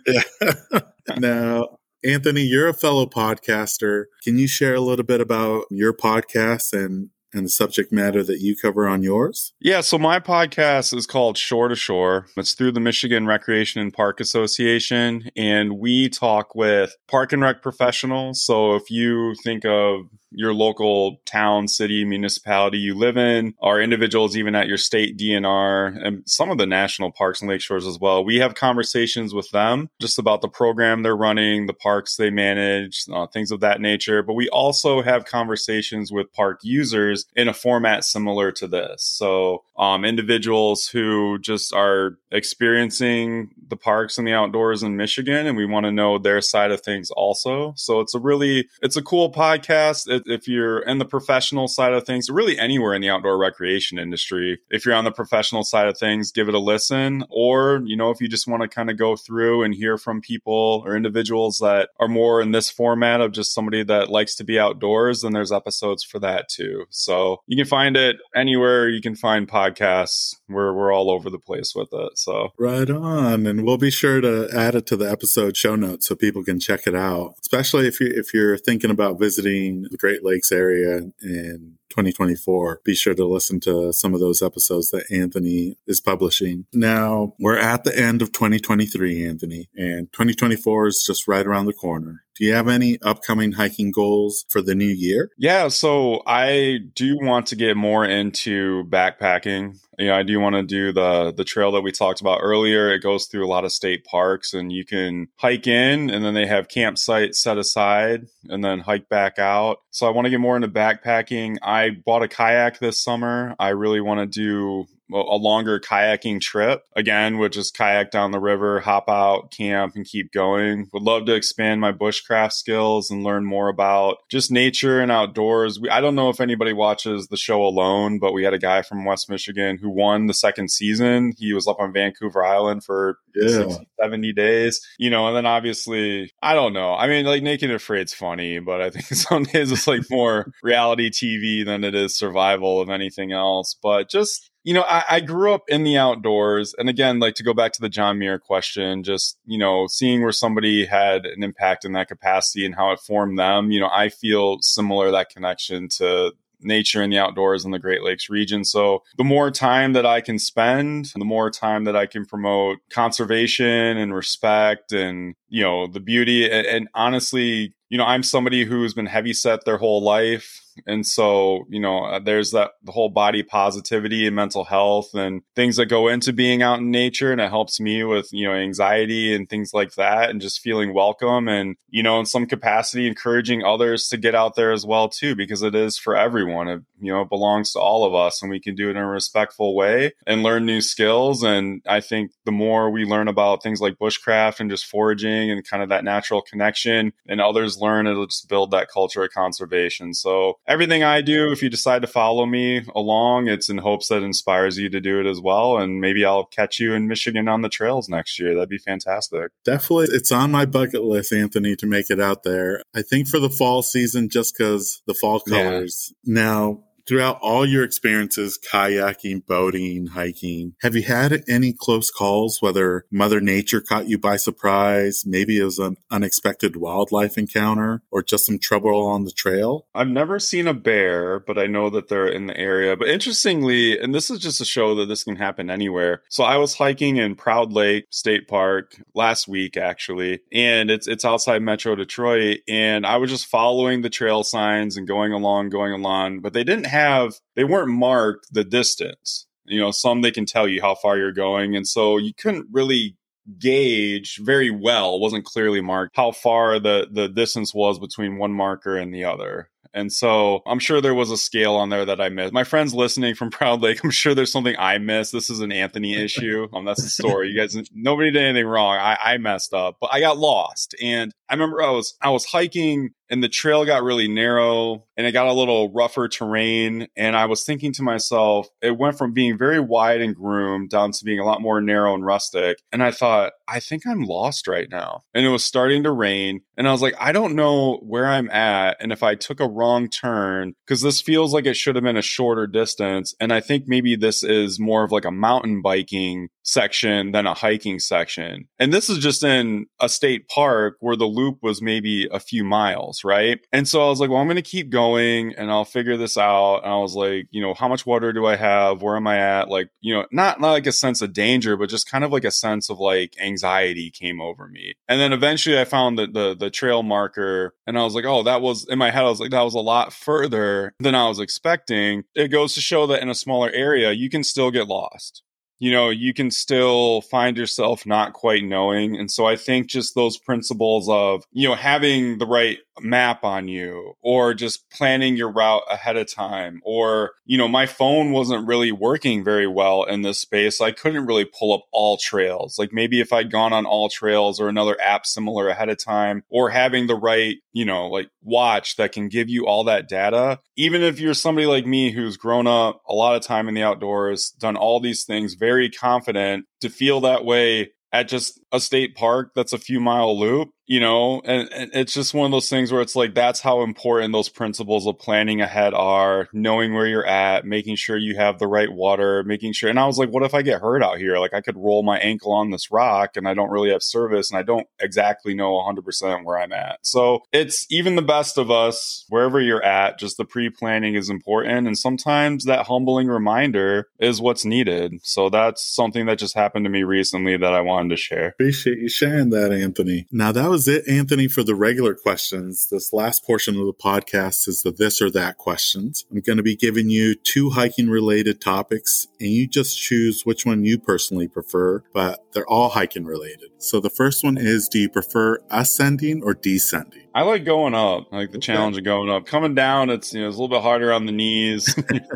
Yeah. now, Anthony, you're a fellow podcaster. Can you share a little bit about your podcast and and the subject matter that you cover on yours? Yeah, so my podcast is called Shore to Shore. It's through the Michigan Recreation and Park Association, and we talk with park and rec professionals. So if you think of your local town, city, municipality you live in, or individuals even at your state DNR, and some of the national parks and lake shores as well. We have conversations with them just about the program they're running, the parks they manage, uh, things of that nature. But we also have conversations with park users in a format similar to this. So, um, individuals who just are experiencing the parks and the outdoors in Michigan, and we want to know their side of things also. So it's a really, it's a cool podcast. If- If you're in the professional side of things, really anywhere in the outdoor recreation industry, if you're on the professional side of things, give it a listen. Or, you know, if you just want to kind of go through and hear from people or individuals that are more in this format of just somebody that likes to be outdoors, then there's episodes for that too. So you can find it anywhere you can find podcasts. We're, we're all over the place with it. So Right on, and we'll be sure to add it to the episode show notes so people can check it out. Especially if you if you're thinking about visiting the Great Lakes area in 2024, be sure to listen to some of those episodes that Anthony is publishing. Now we're at the end of 2023, Anthony, and 2024 is just right around the corner. Do you have any upcoming hiking goals for the new year? Yeah, so I do want to get more into backpacking. You know, I do want to do the the trail that we talked about earlier. It goes through a lot of state parks and you can hike in and then they have campsites set aside and then hike back out. So I want to get more into backpacking. I bought a kayak this summer. I really want to do a longer kayaking trip again, which is kayak down the river, hop out, camp, and keep going. Would love to expand my bushcraft skills and learn more about just nature and outdoors. We, I don't know if anybody watches the show Alone, but we had a guy from West Michigan who won the second season. He was up on Vancouver Island for 60, 70 days, you know, and then obviously, I don't know. I mean, like Naked and Afraid's funny, but I think some days it's like more reality TV than it is survival of anything else. But just you know, I, I grew up in the outdoors. And again, like to go back to the John Muir question, just, you know, seeing where somebody had an impact in that capacity and how it formed them, you know, I feel similar that connection to nature and the outdoors in the Great Lakes region. So the more time that I can spend, the more time that I can promote conservation and respect and, you know, the beauty. And, and honestly, you know, I'm somebody who's been heavy set their whole life. And so, you know, uh, there's that the whole body positivity and mental health and things that go into being out in nature. And it helps me with, you know, anxiety and things like that and just feeling welcome and, you know, in some capacity, encouraging others to get out there as well, too, because it is for everyone. It, you know, it belongs to all of us and we can do it in a respectful way and learn new skills. And I think the more we learn about things like bushcraft and just foraging and kind of that natural connection and others learn, it'll just build that culture of conservation. So everything I do, if you decide to follow me along, it's in hopes that inspires you to do it as well. And maybe I'll catch you in Michigan on the trails next year. That'd be fantastic. Definitely. It's on my bucket list, Anthony, to make it out there. I think for the fall season, just because the fall colors. Yeah. Now, throughout all your experiences kayaking, boating, hiking, have you had any close calls, whether Mother Nature caught you by surprise, maybe it was an unexpected wildlife encounter, or just some trouble on the trail? I've never seen a bear, but I know that they're in the area. But interestingly, and this is just to show that this can happen anywhere. So I was hiking in Proud Lake State Park last week, actually, and it's it's outside Metro Detroit, and I was just following the trail signs and going along, going along, but they didn't have they weren't marked the distance. You know, some they can tell you how far you're going, and so you couldn't really gauge very well. Wasn't clearly marked how far the the distance was between one marker and the other. And so I'm sure there was a scale on there that I missed. My friends listening from Proud Lake, I'm sure there's something I missed. This is an Anthony issue. Um, that's the story. You guys, nobody did anything wrong. I, I messed up, but I got lost. And I remember I was, I was hiking and the trail got really narrow and it got a little rougher terrain. And I was thinking to myself, it went from being very wide and groomed down to being a lot more narrow and rustic. And I thought, I think I'm lost right now. And it was starting to rain. And I was like, I don't know where I'm at. And if I took a wrong turn, because this feels like it should have been a shorter distance. And I think maybe this is more of like a mountain biking section than a hiking section. And this is just in a state park where the loop was maybe a few miles, right? And so I was like, well, I'm going to keep going and I'll figure this out. And I was like, you know, how much water do I have? Where am I at? Like, you know, not, not like a sense of danger, but just kind of like a sense of like anxiety came over me. And then eventually I found the, the, the trail marker and I was like, oh, that was in my head. I was like, that was a lot further than I was expecting. It goes to show that in a smaller area, you can still get lost you know, you can still find yourself not quite knowing. And so I think just those principles of, you know, having the right map on you or just planning your route ahead of time or you know my phone wasn't really working very well in this space i couldn't really pull up AllTrails. like maybe if i'd gone on AllTrails or another app similar ahead of time or having the right you know like watch that can give you all that data even if you're somebody like me who's grown up a lot of time in the outdoors done all these things very confident to feel that way at just a state park that's a few mile loop you know and, and, it's just one of those things where it's like that's how important those principles of planning ahead are knowing where you're at making sure you have the right water making sure and i was like what if i get hurt out here? Like i could roll my ankle on this rock and i don't really have service and i don't exactly know 100% where i'm at. So it's even the best of us wherever you're at just the pre-planning is important. And sometimes that humbling reminder is what's needed. So that's something that just happened to me recently that i wanted to share. Appreciate you sharing that anthony. Now that was was it, Anthony, for the regular questions. This last portion of the podcast is the this or that questions. I'm going to be giving you two hiking related topics, and you just choose which one you personally prefer, but they're all hiking related. So the first one is Do you prefer ascending or descending? I like going up. I like the challenge of going up. Coming down, it's you know it's a little bit harder on the knees.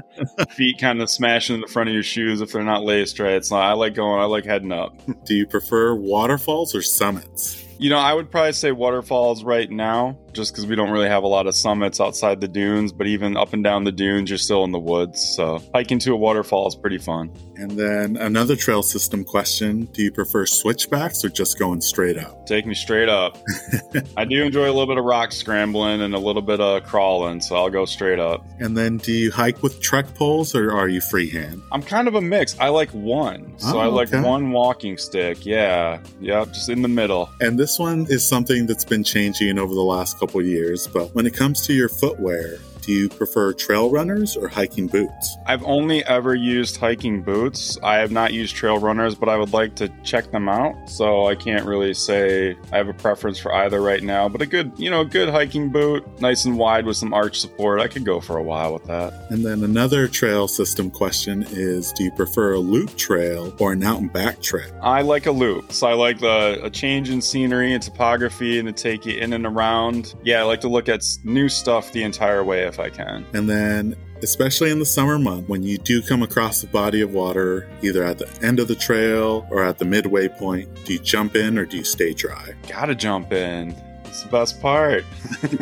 feet kind of smashing in the front of your shoes if they're not laced right. It's not. I like going. I like heading up. Do you prefer waterfalls or summits? You know, I would probably say waterfalls right now, just because we don't really have a lot of summits outside the dunes. But even up and down the dunes, you're still in the woods. So hiking to a waterfall is pretty fun. And then another trail system question Do you prefer switchbacks or just going straight up? Take me straight up. I do enjoy a little bit of rock scrambling and a little bit of crawling, so I'll go straight up. And then do you hike with trek poles or are you freehand? I'm kind of a mix. I like one. So oh, I like okay. one walking stick. Yeah. Yeah, just in the middle. And this one is something that's been changing over the last couple years, but when it comes to your footwear, do you prefer trail runners or hiking boots? I've only ever used hiking boots. I have not used trail runners, but I would like to check them out. So I can't really say I have a preference for either right now. But a good, you know, a good hiking boot, nice and wide with some arch support, I could go for a while with that. And then another trail system question is Do you prefer a loop trail or an out and back trail? I like a loop. So I like the a change in scenery and topography and to take you in and around. Yeah, I like to look at new stuff the entire way if I can. And then, especially in the summer month, when you do come across a body of water, either at the end of the trail or at the midway point, do you jump in or do you stay dry? Gotta jump in It's the best part.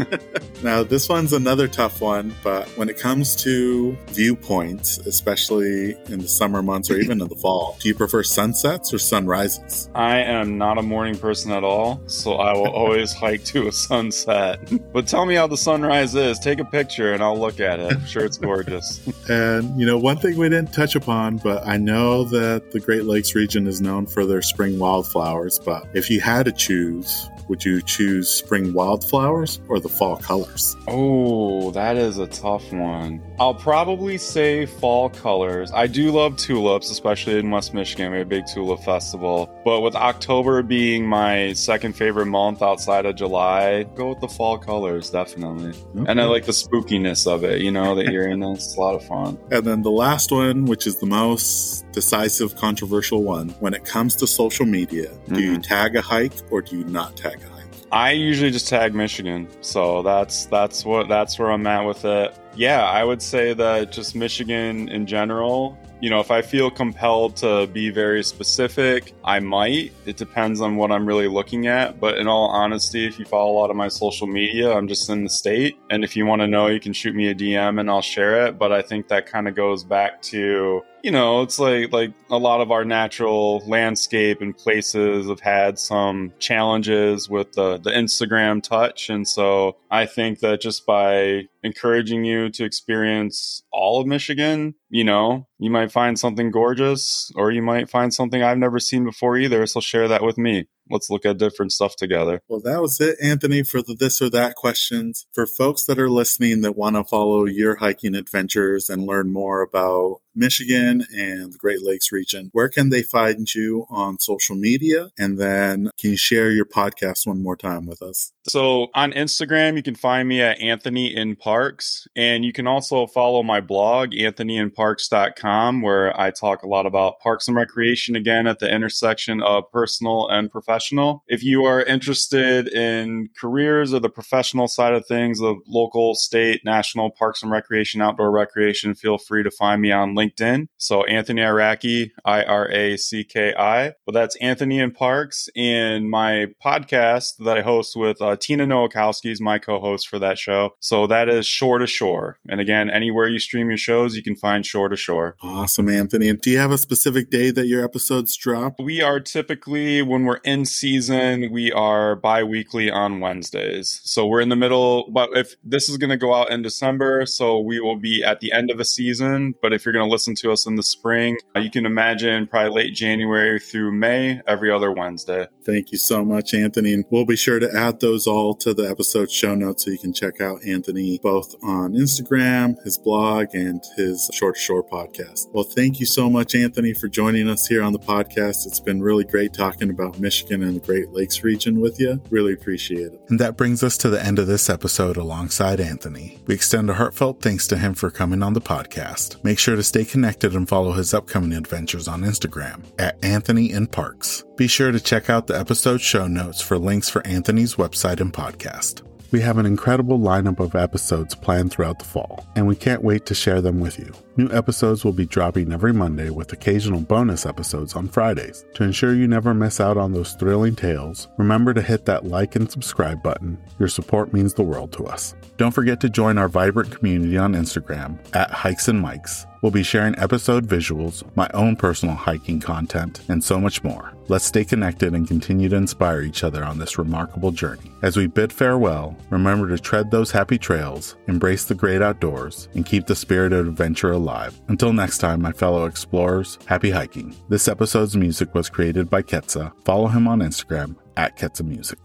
now, this one's another tough one, but when it comes to viewpoints, especially in the summer months or even in the fall, do you prefer sunsets or sunrises? I am not a morning person at all, so I will always hike to a sunset. But tell me how the sunrise is. Take a picture and I'll look at it. I'm sure it's gorgeous. and, you know, one thing we didn't touch upon, but I know that the Great Lakes region is known for their spring wildflowers. But if you had to choose, would you choose spring wildflowers or the fall colors? Oh, that is a tough one. I'll probably say fall colors. I do love tulips, especially in West Michigan. We have a big tulip festival. But with October being my second favorite month outside of July, go with the fall colors, definitely. Okay. And I like the spookiness of it, you know, the eeriness. It's a lot of fun. And then the last one, which is the most decisive, controversial one, when it comes to social media, mm-hmm. do you mm-hmm. tag a hike or do you not tag a hike? I usually just tag Michigan, so that's that's what that's where I'm at with it. Yeah, I would say that just Michigan in general. You know, if I feel compelled to be very specific, I might. It depends on what I'm really looking at. But in all honesty, if you follow a lot of my social media, I'm just in the state. And if you want to know, you can shoot me a DM and I'll share it. But I think that kind of goes back to you know, it's like like a lot of our natural landscape and places have had some challenges with the the Instagram touch, and so I think that just by encouraging you to experience all of Michigan, you know, you might find something gorgeous, or you might find something I've never seen before either. So share that with me let's look at different stuff together. Well, that was it, Anthony, for the this or that questions. For folks that are listening that want to follow your hiking adventures and learn more about Michigan and the Great Lakes region, where can they find you on social media? And then can you share your podcast one more time with us? So on Instagram, you can find me at Anthony in Parks. And you can also follow my blog, anthonyinparks.com, where I talk a lot about parks and recreation again at the intersection of personal and professional. If you are interested in careers or the professional side of things the local, state, national parks and recreation, outdoor recreation, feel free to find me on LinkedIn. So Anthony Iracki, I R A C K I. But that's Anthony in Parks. And my podcast that I host with uh, Tina Nowakowski is my co-host for that show. So that is Shore to Shore. And again, anywhere you stream your shows, you can find Shore to Shore. Awesome, Anthony. And do you have a specific day that your episodes drop? We are typically, when we're in season, we are bi-weekly on Wednesdays. So we're in the middle, but if this is going to go out in December, so we will be at the end of a season. But if you're going to listen to us in the spring, uh, you can imagine probably late January through May, every other Wednesday. Thank you so much, Anthony. And we'll be sure to add those all to the episode show notes so you can check out Anthony both on Instagram, his blog, and his Short Shore podcast. Well, thank you so much, Anthony, for joining us here on the podcast. It's been really great talking about Michigan and the Great Lakes region with you. Really appreciate it. And that brings us to the end of this episode alongside Anthony. We extend a heartfelt thanks to him for coming on the podcast. Make sure to stay connected and follow his upcoming adventures on Instagram at Anthony in Parks. Be sure to check out the episode show notes for links for Anthony's website and podcast. We have an incredible lineup of episodes planned throughout the fall, and we can't wait to share them with you. New episodes will be dropping every Monday with occasional bonus episodes on Fridays. To ensure you never miss out on those thrilling tales, remember to hit that like and subscribe button. Your support means the world to us. Don't forget to join our vibrant community on Instagram at Hikes and Mics We'll be sharing episode visuals, my own personal hiking content, and so much more. Let's stay connected and continue to inspire each other on this remarkable journey. As we bid farewell, remember to tread those happy trails, embrace the great outdoors, and keep the spirit of adventure alive. Until next time, my fellow explorers, happy hiking. This episode's music was created by Ketsa. Follow him on Instagram at Ketsa Music.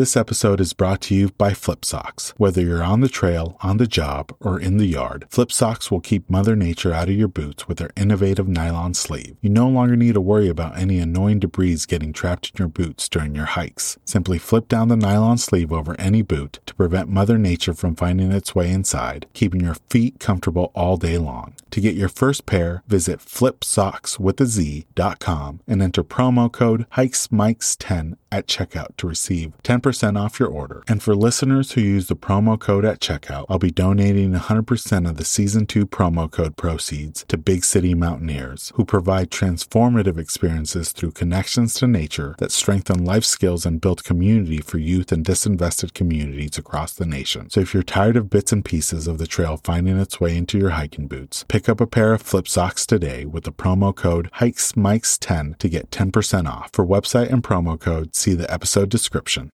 This episode is brought to you by FlipSockz. Whether you're on the trail, on the job, or in the yard, FlipSockz will keep Mother Nature out of your boots with their innovative nylon sleeve. You no longer need to worry about any annoying debris getting trapped in your boots during your hikes. Simply flip down the nylon sleeve over any boot to prevent Mother Nature from finding its way inside, keeping your feet comfortable all day long. To get your first pair, visit flipsockswithaz.com and enter promo code HikesMics10 at checkout to receive 10% off your order. And for listeners who use the promo code at checkout, I'll be donating 100% of the season 2 promo code proceeds to Big City Mountaineers, who provide transformative experiences through connections to nature that strengthen life skills and build community for youth and disinvested communities across the nation. So if you're tired of bits and pieces of the trail finding its way into your hiking boots, pick up a pair of FlipSockz today with the promo code HikesMics10 to get 10% off. For website and promo code, see the episode description.